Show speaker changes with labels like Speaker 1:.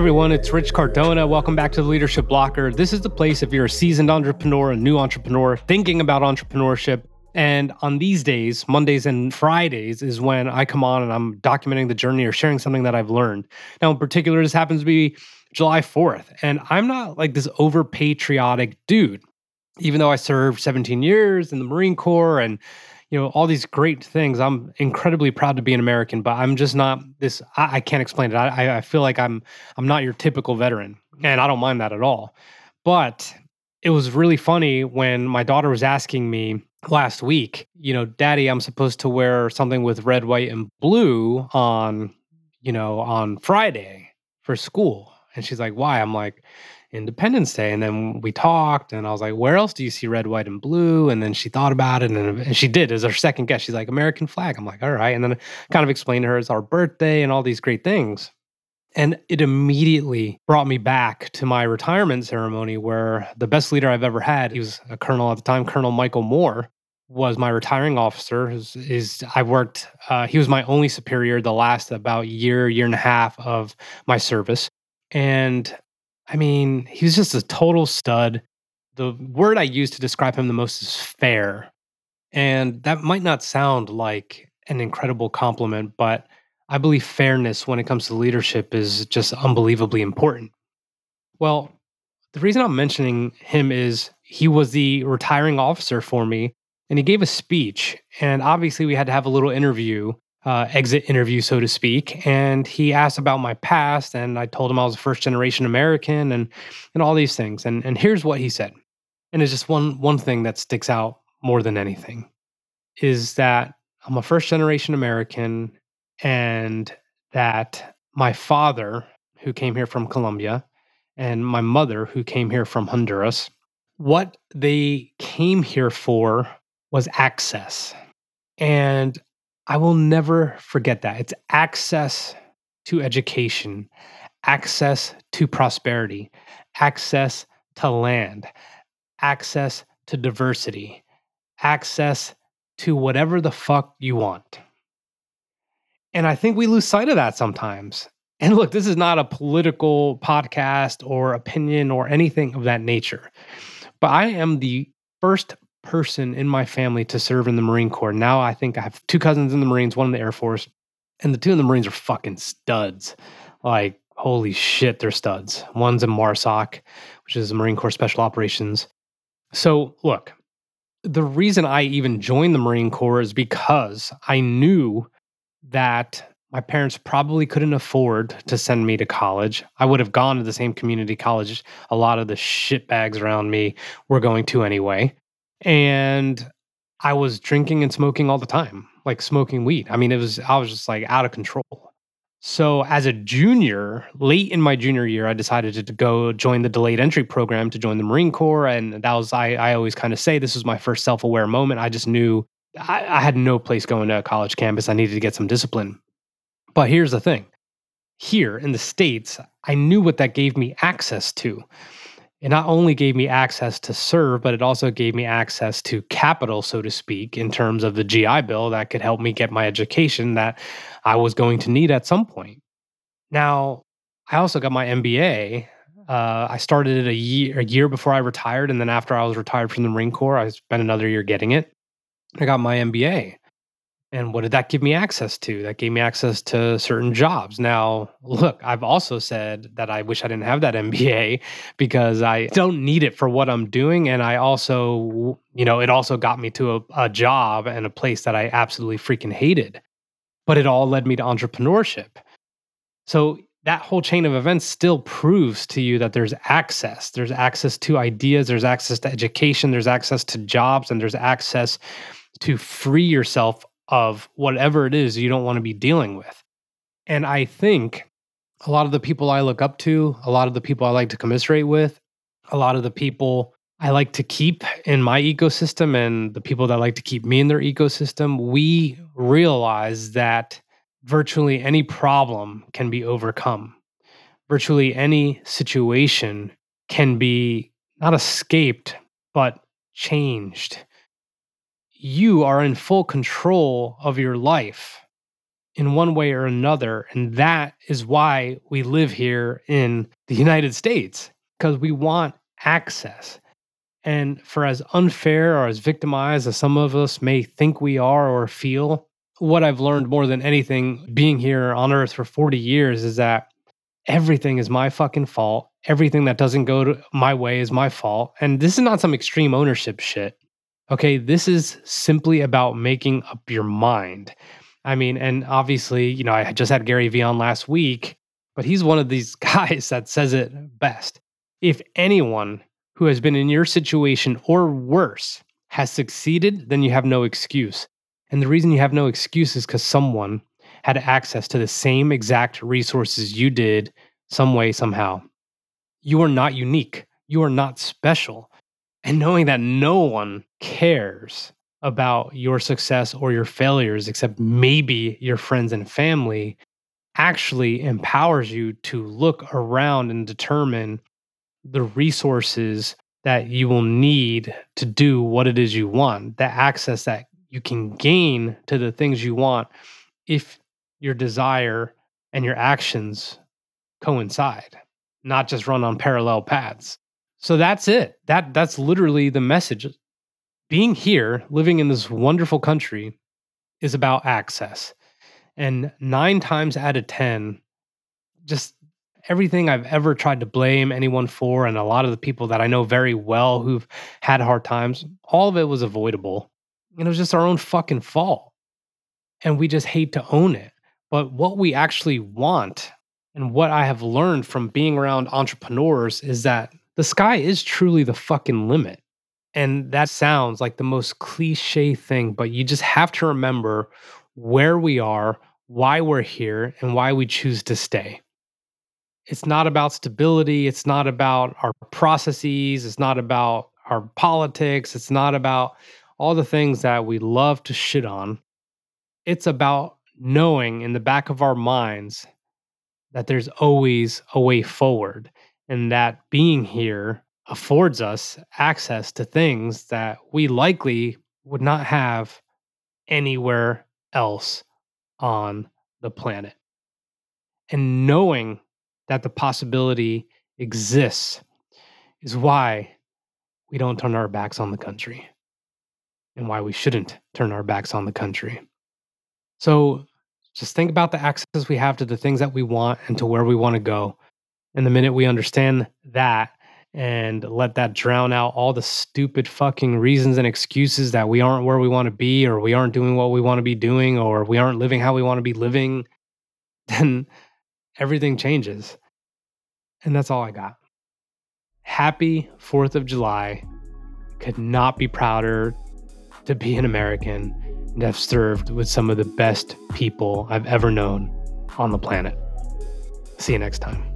Speaker 1: everyone, it's Rich Cardona. Welcome back to the Leadership Locker. This is the place if you're a seasoned entrepreneur, a new entrepreneur, thinking about entrepreneurship. And on these days, Mondays and Fridays, is when I come on and I'm documenting the journey or sharing something that I've learned. Now, in particular, this happens to be July 4th. And I'm not like this over patriotic dude, even though I served 17 years in the Marine Corps and you know all these great things. I'm incredibly proud to be an american but i'm just not this i, I can't explain it. I, I feel like i'm i'm not your typical veteran and i don't mind that at all. But it was really funny when my daughter was asking me last week you know daddy i'm supposed to wear something with red white and blue on you know on friday for school. And she's like why? I'm like Independence Day. And then we talked, and I was like, Where else do you see red, white, and blue? And then she thought about it, and, she did as her second guess. She's like, American flag. I'm like, All right. And then I kind of explained to her it's our birthday and all these great things. And it immediately brought me back to my retirement ceremony where the best leader I've ever had, he was a colonel at the time, Colonel Michael Moore, was my retiring officer. Is, is I worked, uh, he was my only superior the last about year, year and a half of my service. And I mean, he was just a total stud. The word I use to describe him the most is fair. And that might not sound like an incredible compliment, but I believe fairness when it comes to leadership is just unbelievably important. Well, the reason I'm mentioning him is he was the retiring officer for me and he gave a speech. And obviously, we had to have a little interview uh, exit interview, so to speak. And he asked about my past, and I told him I was a first generation American and and all these things. And and here's what he said. And it's just one one thing that sticks out more than anything is that I'm a first generation American and that my father, who came here from Colombia, and my mother, who came here from Honduras, what they came here for was access. And I will never forget that. It's access to education, access to prosperity, access to land, access to diversity, access to whatever the fuck you want. And I think we lose sight of that sometimes. And look, this is not a political podcast or opinion or anything of that nature. But I am the first person in my family to serve in the Marine Corps. Now I think I have two cousins in the Marines, one in the Air Force, and the two in the Marines are fucking studs. Like, holy shit, they're studs. One's in MARSOC, which is the Marine Corps Special Operations. So, look, the reason I even joined the Marine Corps is because I knew that my parents probably couldn't afford to send me to college. I would have gone to the same community college a lot of the shitbags around me were going to anyway and I was drinking and smoking all the time, like smoking weed. I mean, it was I was just like out of control. So as a junior, late in my junior year, I decided to, go join the delayed entry program to join the Marine Corps, and that was I. I always kind of say this was my first self aware moment. I just knew I, I had no place going to a college campus. I needed to get some discipline. But here's the thing: here in the states, I knew what that gave me access to it not only gave me access to serve, but it also gave me access to capital, so to speak, in terms of the GI Bill that could help me get my education that I was going to need at some point. Now, I also got my MBA. Uh, I started it a year, a year before I retired, and then after I was retired from the Marine Corps, I spent another year getting it. I got my MBA. And what did that give me access to? That gave me access to certain jobs. Now, look, I've also said that I wish I didn't have that MBA because I don't need it for what I'm doing. And I also, you know, it also got me to a, a job and a place that I absolutely freaking hated. But it all led me to entrepreneurship. So that whole chain of events still proves to you that there's access. There's access to ideas, there's access to education, there's access to jobs, and there's access to free yourself of whatever it is you don't want to be dealing with. And I think a lot of the people I look up to, a lot of the people I like to commiserate with, a lot of the people I like to keep in my ecosystem and the people that like to keep me in their ecosystem, we realize that virtually any problem can be overcome. Virtually any situation can be not escaped, but changed you are in full control of your life. in one way or another. And that is why we live here in the United States, because we want access. And for as unfair or as victimized as some of us may think we are or feel, what I've learned more than anything being here on earth for 40 years is that everything is my fucking fault. Everything that doesn't go my way is my fault. And this is not some extreme ownership shit. Okay, this is simply about making up your mind. I mean, and obviously, you know, I just had Gary Vee on last week, but he's one of these guys that says it best. If anyone who has been in your situation or worse has succeeded, then you have no excuse. And the reason you have no excuse is because someone had access to the same exact resources you did, some way, somehow. You are not unique. You are not special. And knowing that no one cares about your success or your failures, except maybe your friends and family, actually empowers you to look around and determine the resources that you will need to do what it is you want, the access that you can gain to the things you want if your desire and your actions coincide, not just run on parallel paths. So that's it. That that's literally the message. Being here, living in this wonderful country is about access. And 9 times out of 10 just everything I've ever tried to blame anyone for and a lot of the people that I know very well who've had hard times, all of it was avoidable. And it was just our own fucking fault. And we just hate to own it. But what we actually want and what I have learned from being around entrepreneurs is that the sky is truly the fucking limit. And that sounds like the most cliche thing, but you just have to remember where we are, why we're here, and why we choose to stay. It's not about stability. It's not about our processes. It's not about our politics. It's not about all the things that we love to shit on. It's about knowing in the back of our minds that there's always a way forward and that being here affords us access to things that we likely would not have anywhere else on the planet. And knowing that the possibility exists is why we don't turn our backs on the country and why we shouldn't turn our backs on the country. So just think about the access we have to the things that we want and to where we want to go. And the minute we understand that and let that drown out all the stupid fucking reasons and excuses that we aren't where we want to be or we aren't doing what we want to be doing or we aren't living how we want to be living, then everything changes. And that's all I got. Happy 4th of July. Could not be prouder to be an American and have served with some of the best people I've ever known on the planet. See you next time.